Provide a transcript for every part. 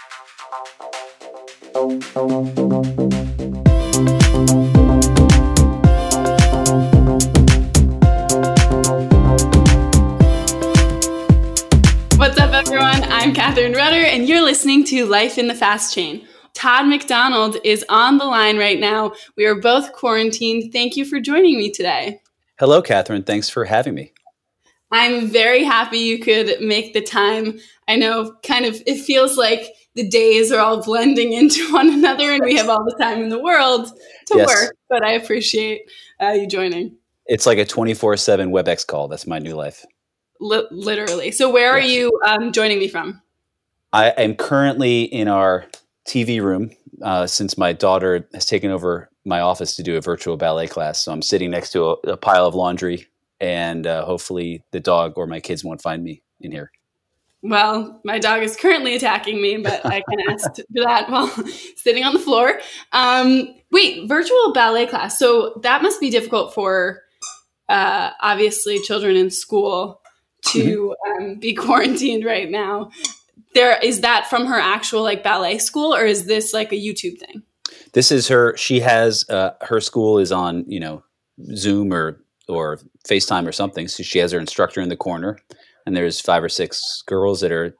What's up, everyone? I'm Catherine Rudder, and you're listening to Life in the Fast Chain. Todd McDonald is on the line right now. We are both quarantined. Thank you for joining me today. Hello, Catherine. Thanks for having me. I'm very happy you could make the time. I know kind of it feels like the days are all blending into one another and we have all the time in the world to yes. work, but I appreciate uh, you joining. It's like a 24 7 WebEx call. That's my new life. L- literally. So, where yes. are you um, joining me from? I am currently in our TV room uh, since my daughter has taken over my office to do a virtual ballet class. So I'm sitting next to a, a pile of laundry, and uh, hopefully the dog or my kids won't find me in here. Well, my dog is currently attacking me, but I can ask to do that while sitting on the floor. Um, wait, virtual ballet class. So that must be difficult for uh, obviously children in school to mm-hmm. um, be quarantined right now. There is that from her actual like ballet school, or is this like a YouTube thing? This is her. She has uh, her school is on you know Zoom or or FaceTime or something. So she has her instructor in the corner, and there's five or six girls that are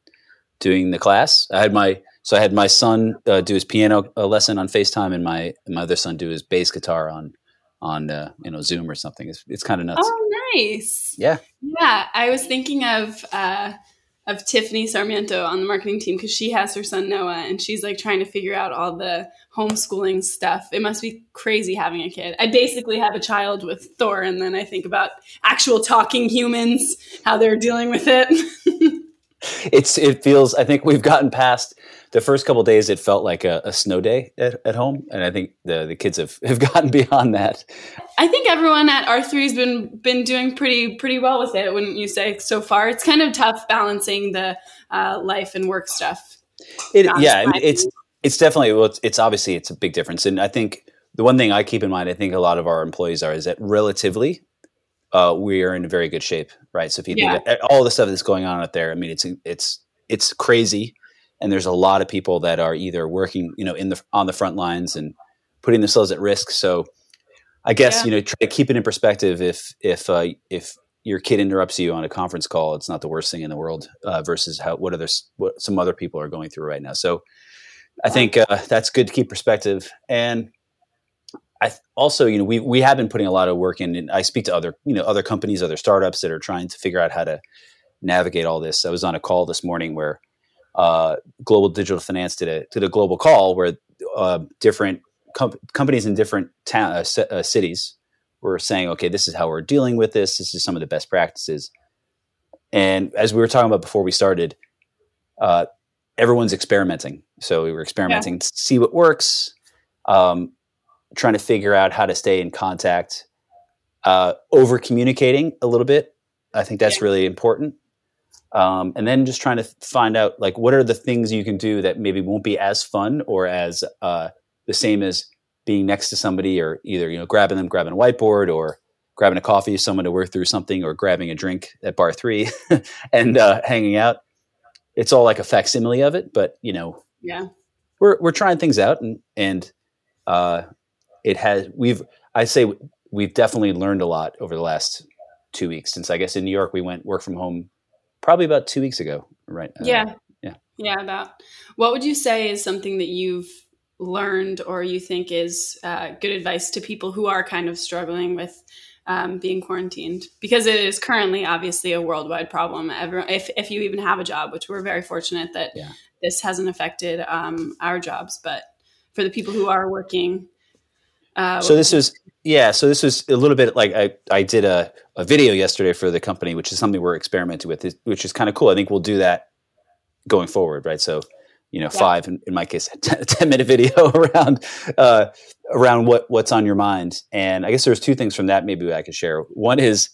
doing the class. I had my so I had my son uh, do his piano uh, lesson on FaceTime, and my my other son do his bass guitar on on uh, you know Zoom or something. It's it's kind of nuts. Oh, nice. Yeah, yeah. I was thinking of uh, of Tiffany Sarmiento on the marketing team because she has her son Noah and she's like trying to figure out all the homeschooling stuff. It must be crazy having a kid. I basically have a child with Thor, and then I think about actual talking humans, how they're dealing with it. it's it feels. I think we've gotten past the first couple days. It felt like a, a snow day at, at, home, and I think the the kids have have gotten beyond that. I think everyone at R three has been been doing pretty pretty well with it. Wouldn't you say so far? It's kind of tough balancing the uh, life and work stuff. It, yeah, I mean, it's it's definitely well, it's, it's obviously it's a big difference, and I think the one thing I keep in mind, I think a lot of our employees are, is that relatively uh, we are in very good shape, right? So if you yeah. think all the stuff that's going on out there, I mean, it's it's it's crazy, and there's a lot of people that are either working, you know, in the on the front lines and putting themselves at risk. So I guess yeah. you know try to keep it in perspective. If if uh, if your kid interrupts you on a conference call, it's not the worst thing in the world. Uh, versus how what other what some other people are going through right now. So I think uh, that's good to keep perspective. And I also, you know, we we have been putting a lot of work in. And I speak to other you know other companies, other startups that are trying to figure out how to navigate all this. I was on a call this morning where uh, Global Digital Finance did a did a global call where uh, different com- companies in different ta- uh, uh, cities were saying, okay, this is how we're dealing with this. This is some of the best practices. And as we were talking about before we started, uh, everyone's experimenting. So we were experimenting yeah. to see what works, um, trying to figure out how to stay in contact, uh, over communicating a little bit. I think that's yeah. really important. Um, and then just trying to find out like what are the things you can do that maybe won't be as fun or as uh, the same as being next to somebody or either you know grabbing them grabbing a whiteboard or grabbing a coffee someone to work through something or grabbing a drink at bar three and uh, hanging out. It's all like a facsimile of it but you know yeah. we're we're trying things out and and uh, it has we've i say we've definitely learned a lot over the last two weeks since i guess in new york we went work from home probably about two weeks ago right uh, yeah. yeah. Yeah about what would you say is something that you've learned or you think is uh, good advice to people who are kind of struggling with um, being quarantined? Because it is currently obviously a worldwide problem. If, if you even have a job which we're very fortunate that yeah. this hasn't affected um, our jobs but for the people who are working uh, so this was yeah so this was a little bit like i, I did a, a video yesterday for the company which is something we're experimenting with which is kind of cool i think we'll do that going forward right so you know, yeah. five in, in, my case, a 10 minute video around uh, around what what's on your mind. And I guess there's two things from that maybe I could share. One is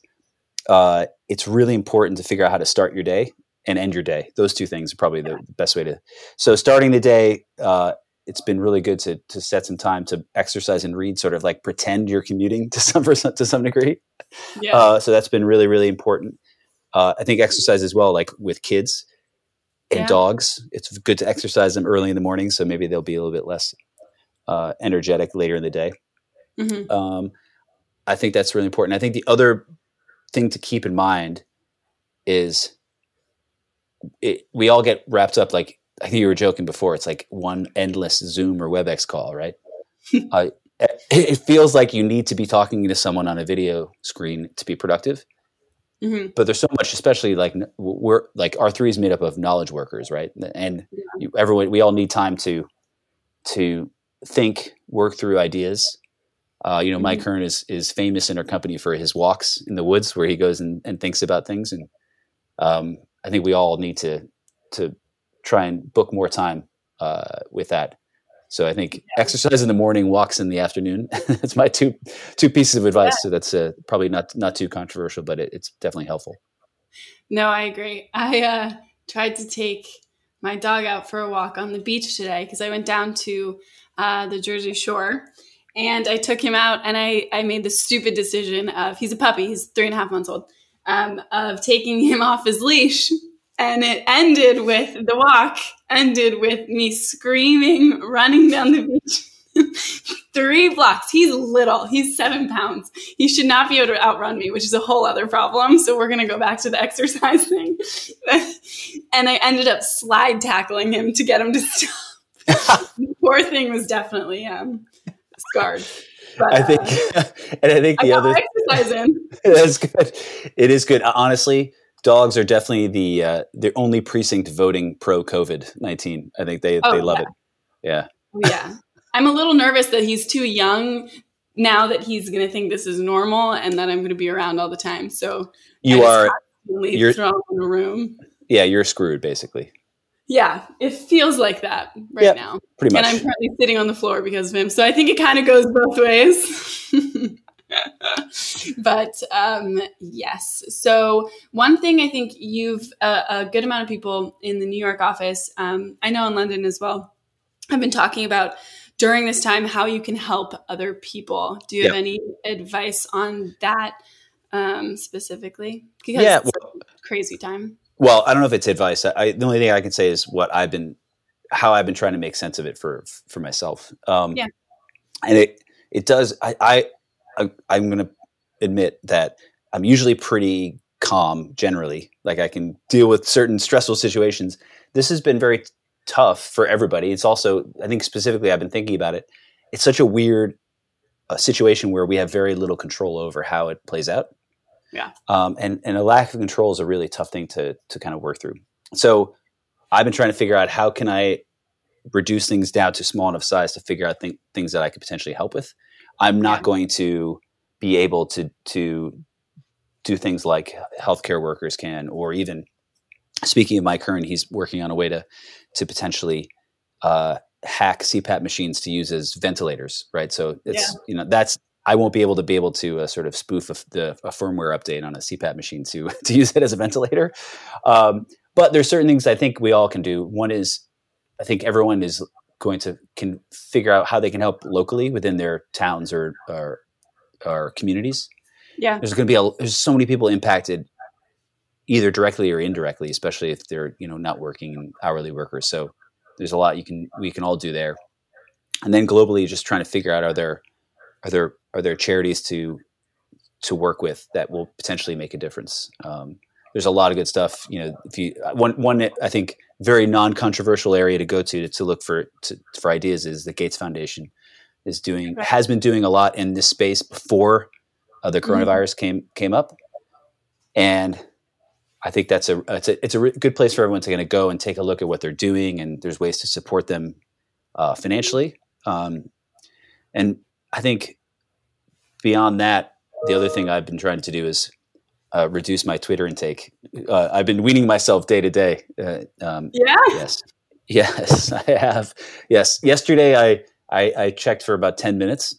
uh, it's really important to figure out how to start your day and end your day. Those two things are probably the best way to. So starting the day, uh, it's been really good to to set some time to exercise and read, sort of like pretend you're commuting to some to some degree. Yeah. Uh, so that's been really really important. Uh, I think exercise as well, like with kids and yeah. dogs. It's good to exercise them early in the morning, so maybe they'll be a little bit less uh, energetic later in the day. Mm-hmm. Um, I think that's really important. I think the other thing to keep in mind is it, we all get wrapped up like I think you were joking before. It's like one endless Zoom or WebEx call, right? uh, it feels like you need to be talking to someone on a video screen to be productive. Mm-hmm. But there's so much, especially like we're like R three is made up of knowledge workers, right? And yeah. everyone, we all need time to to think, work through ideas. Uh, you know, mm-hmm. Mike Hearn is is famous in our company for his walks in the woods, where he goes and, and thinks about things. And um, I think we all need to to try and book more time uh, with that. So I think exercise in the morning, walks in the afternoon. that's my two two pieces of advice. Yeah. So that's uh, probably not not too controversial, but it, it's definitely helpful. No, I agree. I uh, tried to take my dog out for a walk on the beach today because I went down to uh, the Jersey Shore and I took him out and I, I made the stupid decision of he's a puppy, he's three and a half months old, um, of taking him off his leash and it ended with the walk ended with me screaming running down the beach. Three blocks. He's little. He's seven pounds. He should not be able to outrun me which is a whole other problem. So we're going to go back to the exercise thing. And i ended up slide tackling him to get him to stop. The poor thing was definitely um, scarred. But, I think, uh, and I think the I other exercise in. That's good. It is good. Honestly, dogs are definitely the uh, the only precinct voting pro COVID nineteen. I think they oh, they love yeah. it. Yeah. Oh, yeah. I'm a little nervous that he's too young now that he's going to think this is normal and that I'm going to be around all the time. So you are you're thrown in a room. Yeah, you're screwed basically. Yeah, it feels like that right yep, now. Pretty much. And I'm currently sitting on the floor because of him. So I think it kind of goes both ways. but um, yes. So one thing I think you've uh, a good amount of people in the New York office. Um, I know in London as well. I've been talking about during this time how you can help other people. Do you yep. have any advice on that um, specifically? Because yeah, well, crazy time. Well, I don't know if it's advice. I, the only thing I can say is what I've been, how I've been trying to make sense of it for for myself. Um, yeah, and it it does. I, I I, I'm going to admit that I'm usually pretty calm generally. Like I can deal with certain stressful situations. This has been very tough for everybody. It's also, I think specifically, I've been thinking about it. It's such a weird uh, situation where we have very little control over how it plays out. Yeah. Um, and and a lack of control is a really tough thing to to kind of work through. So I've been trying to figure out how can I reduce things down to small enough size to figure out th- things that I could potentially help with. I'm not yeah. going to be able to to do things like healthcare workers can, or even speaking of Mike Hearn, he's working on a way to to potentially uh, hack CPAP machines to use as ventilators, right? So it's yeah. you know that's I won't be able to be able to uh, sort of spoof a, the, a firmware update on a CPAP machine to to use it as a ventilator. Um, but there's certain things I think we all can do. One is I think everyone is going to can figure out how they can help locally within their towns or or, or communities. Yeah, there's going to be a, there's so many people impacted either directly or indirectly, especially if they're you know not working hourly workers. So there's a lot you can we can all do there, and then globally, just trying to figure out are there are there are there charities to to work with that will potentially make a difference. Um, there's a lot of good stuff. You know, if you one one I think very non-controversial area to go to to look for to, for ideas is the Gates Foundation is doing right. has been doing a lot in this space before uh, the mm-hmm. coronavirus mm-hmm. came came up, and I think that's a it's a it's a good place for everyone to kind of go and take a look at what they're doing, and there's ways to support them uh, financially. Um, and I think beyond that, the other thing I've been trying to do is uh, reduce my Twitter intake. Uh, I've been weaning myself day to day. Uh, um, yeah. Yes. Yes, I have. Yes. Yesterday, I, I, I checked for about 10 minutes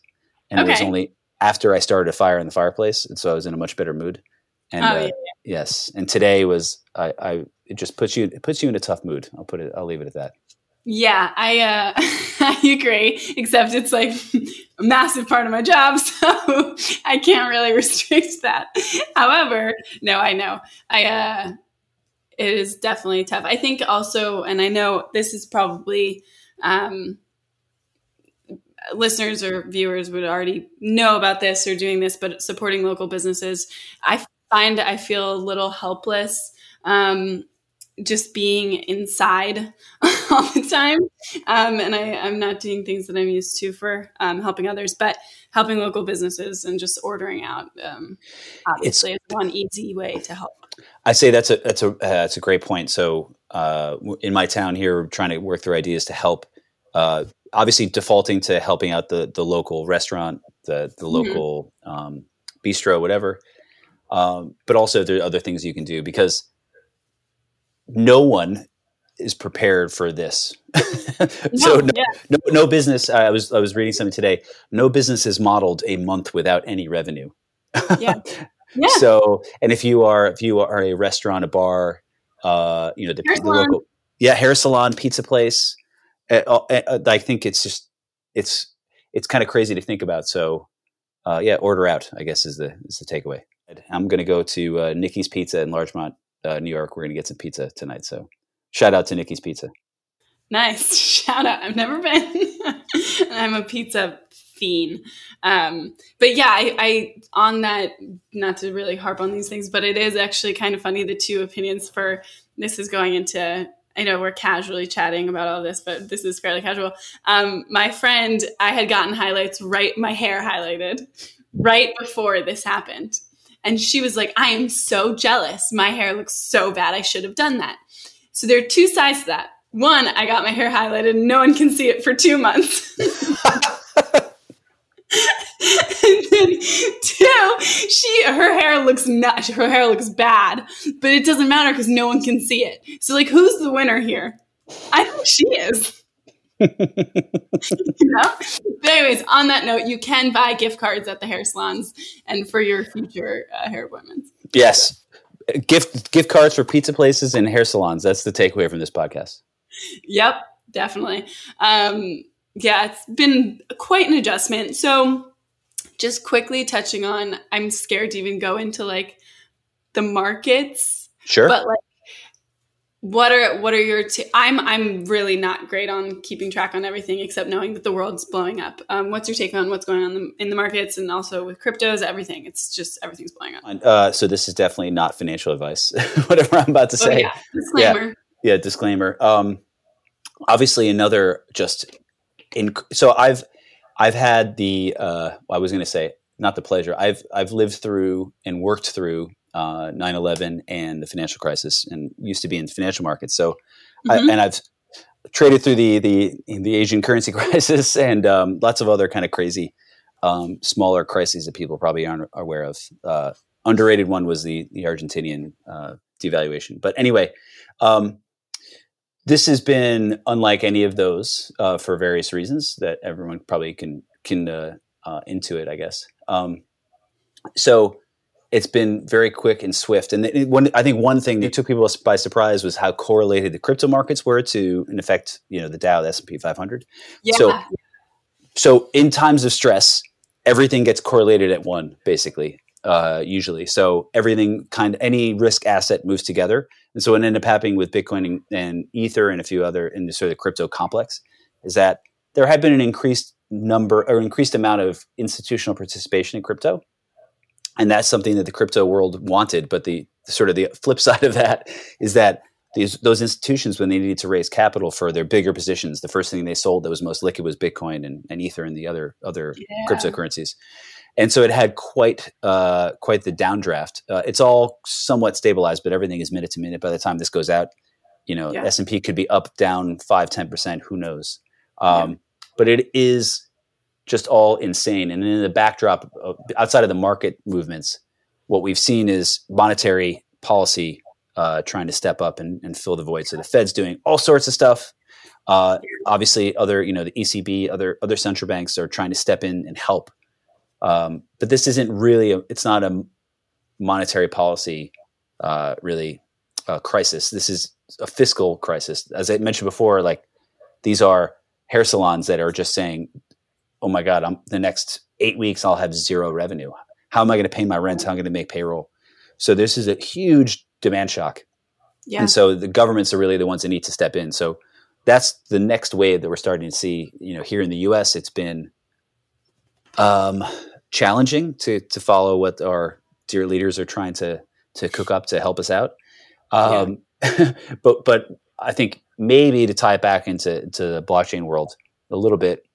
and okay. it was only after I started a fire in the fireplace. And so I was in a much better mood. And oh, uh, yeah. yes. And today was, I, I, it just puts you, it puts you in a tough mood. I'll put it, I'll leave it at that. Yeah, I uh, I agree. Except it's like a massive part of my job, so I can't really restrict that. However, no, I know I uh, it is definitely tough. I think also, and I know this is probably um, listeners or viewers would already know about this or doing this, but supporting local businesses, I find I feel a little helpless. Um, just being inside all the time. Um, and I, am not doing things that I'm used to for um, helping others, but helping local businesses and just ordering out um, obviously it's, one easy way to help. I say that's a that's a uh, that's a great point. So uh, in my town here, we're trying to work through ideas to help. Uh, obviously, defaulting to helping out the the local restaurant, the the mm-hmm. local mm-hmm. bistro, whatever. Um, but also, there are other things you can do because no one is prepared for this. so no, yeah. no, no, business. I was I was reading something today. No business has modeled a month without any revenue. yeah. Yeah. So, and if you are if you are a restaurant, a bar, uh, you know the, the local, yeah, hair salon, pizza place. Uh, uh, I think it's just it's it's kind of crazy to think about. So, uh, yeah, order out. I guess is the is the takeaway. I'm going to go to uh, Nikki's Pizza in Larchmont, uh, New York. We're going to get some pizza tonight. So shout out to Nikki's Pizza. Nice. Shout out. I've never been. I'm a pizza fiend. Um, but yeah, I, I, on that, not to really harp on these things, but it is actually kind of funny the two opinions for this is going into I know we're casually chatting about all this, but this is fairly casual. Um, my friend, I had gotten highlights right, my hair highlighted right before this happened. And she was like, I am so jealous. My hair looks so bad. I should have done that. So there are two sides to that. One, I got my hair highlighted and no one can see it for two months. and then two, she her hair looks not her hair looks bad, but it doesn't matter because no one can see it. So like who's the winner here? I think she is. you know? But anyways, on that note, you can buy gift cards at the hair salons and for your future uh, hair appointments. Yes. Gift gift cards for pizza places and hair salons. That's the takeaway from this podcast. Yep, definitely. Um, yeah, it's been quite an adjustment. So, just quickly touching on, I'm scared to even go into like the markets. Sure. But like what are what are your t- i'm i'm really not great on keeping track on everything except knowing that the world's blowing up. Um, what's your take on what's going on in the markets and also with cryptos everything? It's just everything's blowing up. Uh, so this is definitely not financial advice whatever i'm about to oh, say. oh, yeah. disclaimer. Yeah, yeah disclaimer. Um, obviously another just in so i've i've had the uh, i was going to say not the pleasure. I've i've lived through and worked through uh, 9/11 and the financial crisis, and used to be in financial markets. So, mm-hmm. I, and I've traded through the the the Asian currency crisis and um, lots of other kind of crazy um, smaller crises that people probably aren't aware of. Uh, underrated one was the the Argentinian uh, devaluation. But anyway, um, this has been unlike any of those uh, for various reasons that everyone probably can can uh, uh, into it, I guess. Um, so it's been very quick and swift. And it, one, I think one thing that took people by surprise was how correlated the crypto markets were to, in effect, you know, the Dow, the S and P 500. Yeah. So, so in times of stress, everything gets correlated at one, basically, uh, usually. So everything kind of any risk asset moves together. And so what ended up happening with Bitcoin and, and Ether and a few other in the sort of crypto complex is that there had been an increased number or increased amount of institutional participation in crypto and that's something that the crypto world wanted. But the sort of the flip side of that is that these those institutions, when they needed to raise capital for their bigger positions, the first thing they sold that was most liquid was Bitcoin and, and Ether and the other other yeah. cryptocurrencies. And so it had quite uh, quite the downdraft. Uh, it's all somewhat stabilized, but everything is minute to minute. By the time this goes out, you know, S and P could be up, down five, ten percent. Who knows? Um, yeah. But it is just all insane. And in the backdrop, of, outside of the market movements, what we've seen is monetary policy uh, trying to step up and, and, fill the void. So the Fed's doing all sorts of stuff. Uh, obviously, other you know the ECB, other other central banks are trying to step in and help. Um, but this isn't really a, it's not a monetary policy uh, really uh, crisis. This is a fiscal crisis. As I mentioned before, like these are hair salons that are just saying oh my god, I'm the next eight weeks I'll have zero revenue. How am I going to pay my rent? How am I going to make payroll? So this is a huge demand shock. Yeah. And so the governments are really the ones that need to step in. So that's the next wave that we're starting to see. You know, here in the U.S., it's been um, challenging to to follow what our dear leaders are trying to to cook up to help us out. Um, yeah. but but I think maybe to tie it back into to the blockchain world a little bit,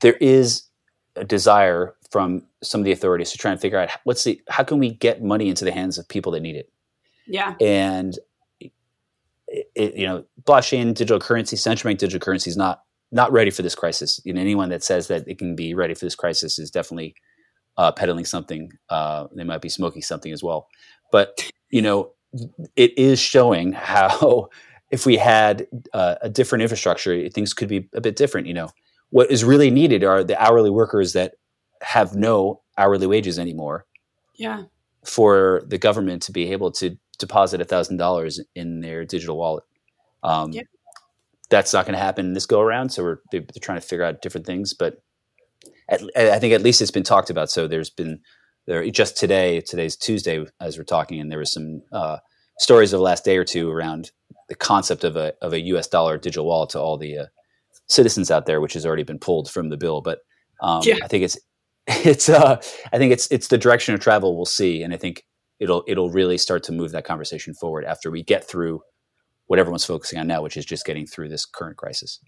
there is a desire from some of the authorities to try and figure out what's the how can we get money into the hands of people that need it. Yeah, and it, you know, blockchain, digital currency, central bank digital currency is not not ready for this crisis. You know, anyone that says that it can be ready for this crisis is definitely uh, peddling something. Uh, they might be smoking something as well. But you know, it is showing how if we had uh, a different infrastructure, things could be a bit different. You know, what is really needed are the hourly workers that have no hourly wages anymore. Yeah. For the government to be able to deposit a thousand dollars in their digital wallet. Um, yeah. That's not going to happen this go around. So we're they're trying to figure out different things, but at, I think at least it's been talked about. So there's been there just today. Today's Tuesday as we're talking, and there was some uh, stories of the last day or two around the concept of a of a U.S. dollar digital wallet to all the uh, citizens out there, which has already been pulled from the bill. But um, yeah. I think it's it's uh, I think it's it's the direction of travel we'll see, and I think it'll it'll really start to move that conversation forward after we get through what everyone's focusing on now, which is just getting through this current crisis.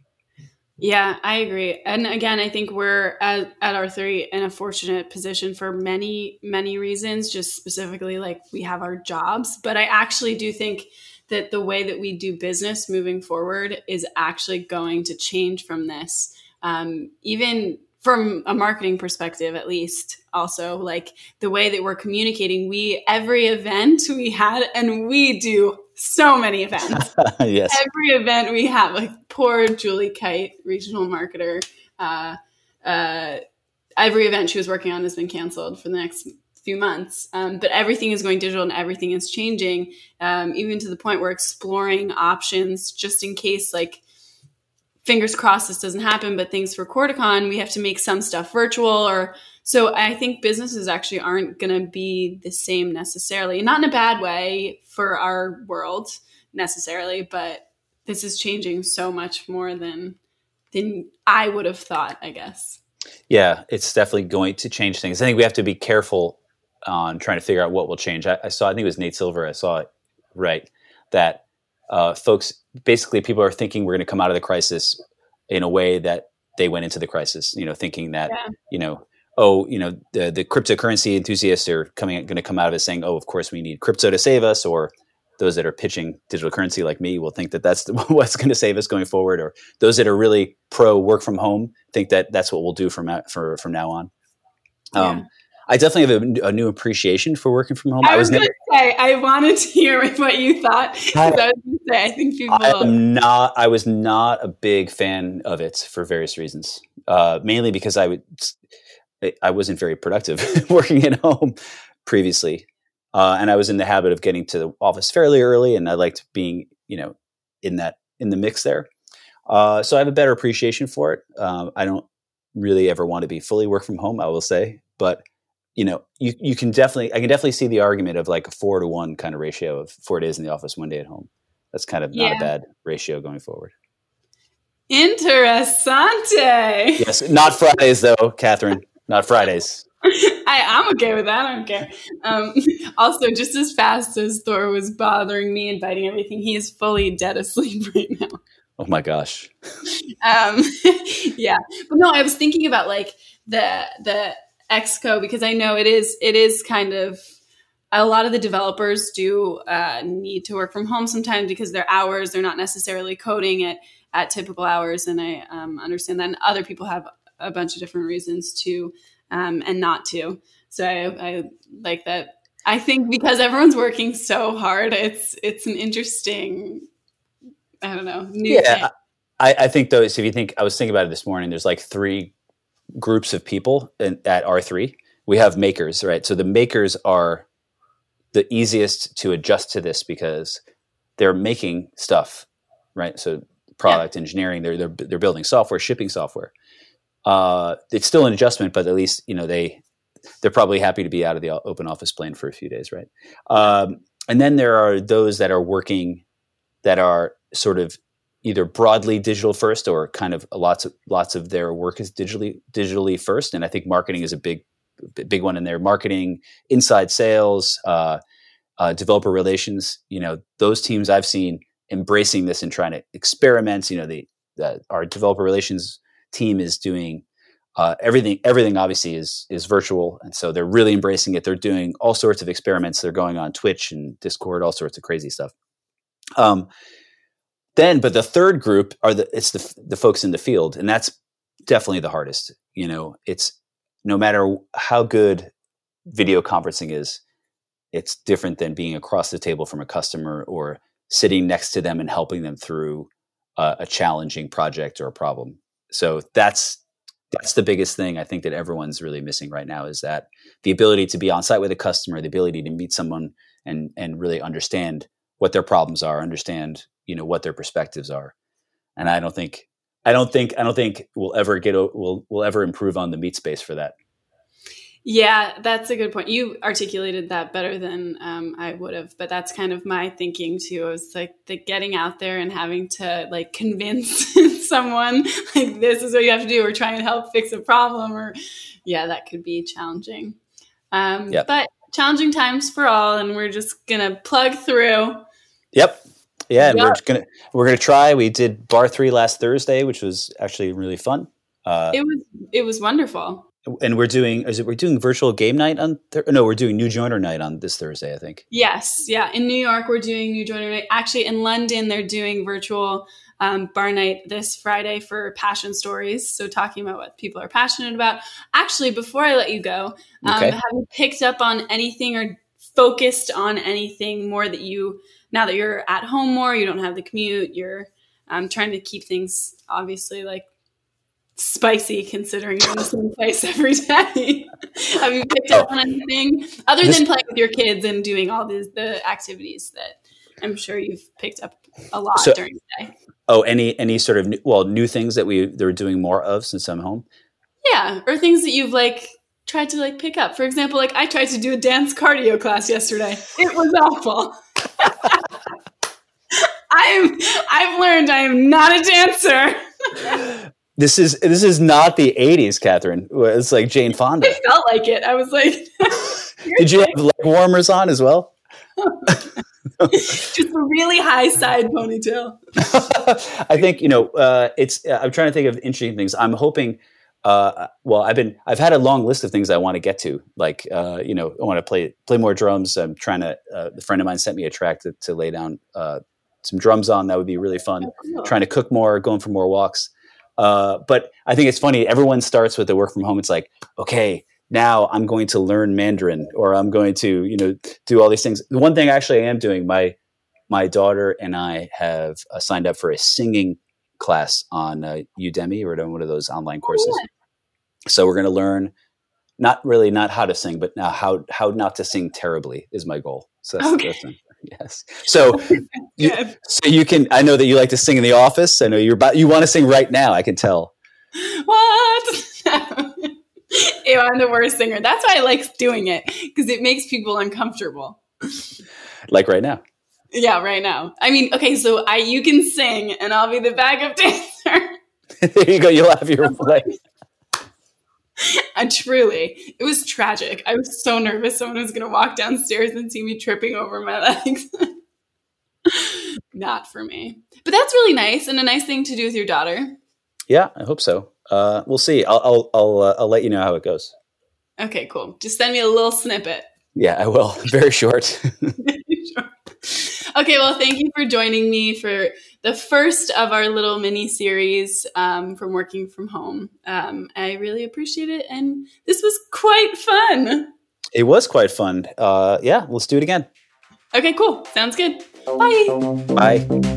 Yeah, I agree. And again, I think we're at, at R3 in a fortunate position for many, many reasons, just specifically like we have our jobs. But I actually do think that the way that we do business moving forward is actually going to change from this. Um, even from a marketing perspective at least also like the way that we're communicating we every event we had and we do so many events yes every event we have like poor julie kite regional marketer uh, uh, every event she was working on has been canceled for the next few months um, but everything is going digital and everything is changing um, even to the point where exploring options just in case like fingers crossed this doesn't happen, but things for CordaCon, we have to make some stuff virtual or so I think businesses actually aren't going to be the same necessarily. Not in a bad way for our world necessarily, but this is changing so much more than than I would have thought, I guess. Yeah, it's definitely going to change things. I think we have to be careful on trying to figure out what will change. I, I saw, I think it was Nate Silver. I saw it right that uh, folks basically people are thinking we're going to come out of the crisis in a way that they went into the crisis. You know, thinking that yeah. you know, oh, you know, the the cryptocurrency enthusiasts are coming going to come out of it saying, oh, of course we need crypto to save us, or those that are pitching digital currency like me will think that that's what's going to save us going forward, or those that are really pro work from home think that that's what we'll do from for, from now on. Um, yeah. I definitely have a, a, new appreciation for working from home. I, I was, was never, say I wanted to hear what you thought. I, I, was say, I think people. I'm not. I was not a big fan of it for various reasons. Uh, mainly because I would, I wasn't very productive working at home previously, uh, and I was in the habit of getting to the office fairly early, and I liked being, you know, in that in the mix there. Uh, so I have a better appreciation for it. Um, I don't really ever want to be fully work from home. I will say, but you know, you, you can definitely, I can definitely see the argument of like a four to one kind of ratio of four days in the office, one day at home. That's kind of yeah. not a bad ratio going forward. Interessante. Yes, not Fridays though, Catherine. Not Fridays. I, I'm okay with that. I don't care. Um, also, just as fast as Thor was bothering me and biting everything, he is fully dead asleep right now. Oh my gosh. um, yeah, but no, I was thinking about like the the Exco because I know it is it is kind of a lot of the developers do uh, need to work from home sometimes because their hours they're not necessarily coding at at typical hours, and I um, understand that. And other people have a bunch of different reasons to um, and not to. So I, I like that. I think because everyone's working so hard, it's it's an interesting. I don't know. yeah, I, I think though. If you think, I was thinking about it this morning. There's like three groups of people in, at R3. We have makers, right? So the makers are the easiest to adjust to this because they're making stuff, right? So product yeah. engineering, they're, they're they're building software, shipping software. Uh, it's still an adjustment, but at least you know they they're probably happy to be out of the open office plane for a few days, right? Um, and then there are those that are working that are sort of either broadly digital first or kind of lots of lots of their work is digitally digitally first. And i think marketing is a big big one in there. Marketing inside sales uh, uh, developer relations you know those teams i've seen embracing this and trying to experiment. You know the, the our developer relations team is doing uh, everything everything obviously is is virtual. And so they're really embracing it. They're doing all sorts of experiments. They're going on twitch and discord all sorts of crazy stuff. Um, then but the third group are the it's the the folks in the field and that's definitely the hardest you know? It's no matter how good video conferencing is it's different than being across the table from a customer or sitting next to them and helping them through a challenging project or a problem. So that's that's the biggest thing I think that everyone's really missing right now is that the ability to be on site with a customer, the ability to meet someone and and really understand what their problems are, understand you know what their perspectives are, and I don't think I don't think I don't think we'll ever get we'll we'll ever improve on the meet space for that. Yeah, that's a good point. You articulated that better than um, I would have, but that's kind of my thinking too. It was like the getting out there and having to like convince someone like this is what you have to do, or try and help fix a problem, or yeah, that could be challenging. Um, yep. But challenging times for all, and we're just gonna plug through. Yep. Yeah, and we're gonna we're gonna try. We did bar three last Thursday, which was actually really fun. Uh, it was it was wonderful and we're doing is it we're doing virtual game night on th- no we're doing new joiner night on this thursday i think yes yeah in new york we're doing new joiner night actually in london they're doing virtual um, bar night this friday for passion stories so talking about what people are passionate about actually before i let you go um, okay. have you picked up on anything or focused on anything more that you now that you're at home more you don't have the commute you're um, trying to keep things obviously like spicy considering you're in the same place every day. Have you picked up on anything other than playing with your kids and doing all these the activities that I'm sure you've picked up a lot so, during the day? Oh, any any sort of new, well new things that we they're doing more of since I'm home? Yeah, or things that you've like tried to like pick up. For example, like I tried to do a dance cardio class yesterday. It was awful. I'm I've learned I am not a dancer. This is this is not the '80s, Catherine. It's like Jane Fonda. It felt like it. I was like, "Did you have leg warmers on as well?" Just a really high side ponytail. I think you know. Uh, it's. Uh, I'm trying to think of interesting things. I'm hoping. Uh, well, I've been. I've had a long list of things I want to get to. Like, uh, you know, I want to play play more drums. I'm trying to. Uh, a friend of mine sent me a track to, to lay down uh, some drums on. That would be really fun. Oh, cool. Trying to cook more, going for more walks. Uh, but I think it's funny. Everyone starts with the work from home. It's like, okay, now I'm going to learn Mandarin, or I'm going to, you know, do all these things. The one thing I actually I am doing, my my daughter and I have uh, signed up for a singing class on uh, Udemy or on one of those online courses. Oh, yeah. So we're going to learn not really not how to sing, but now how how not to sing terribly is my goal. So that's, okay. that's Yes. So, you, so you can. I know that you like to sing in the office. I know you're about. You want to sing right now. I can tell. What? Ew, I'm the worst singer. That's why I like doing it because it makes people uncomfortable. Like right now. Yeah, right now. I mean, okay, so I you can sing, and I'll be the backup dancer. there you go. You'll have your play. I truly, it was tragic. I was so nervous someone was going to walk downstairs and see me tripping over my legs. Not for me. But that's really nice and a nice thing to do with your daughter. Yeah, I hope so. Uh, we'll see. I'll I'll I'll, uh, I'll let you know how it goes. Okay, cool. Just send me a little snippet. Yeah, I will. Very short. Okay, well, thank you for joining me for the first of our little mini series um, from working from home. Um, I really appreciate it, and this was quite fun. It was quite fun. Uh, yeah, let's do it again. Okay, cool. Sounds good. Bye. Bye.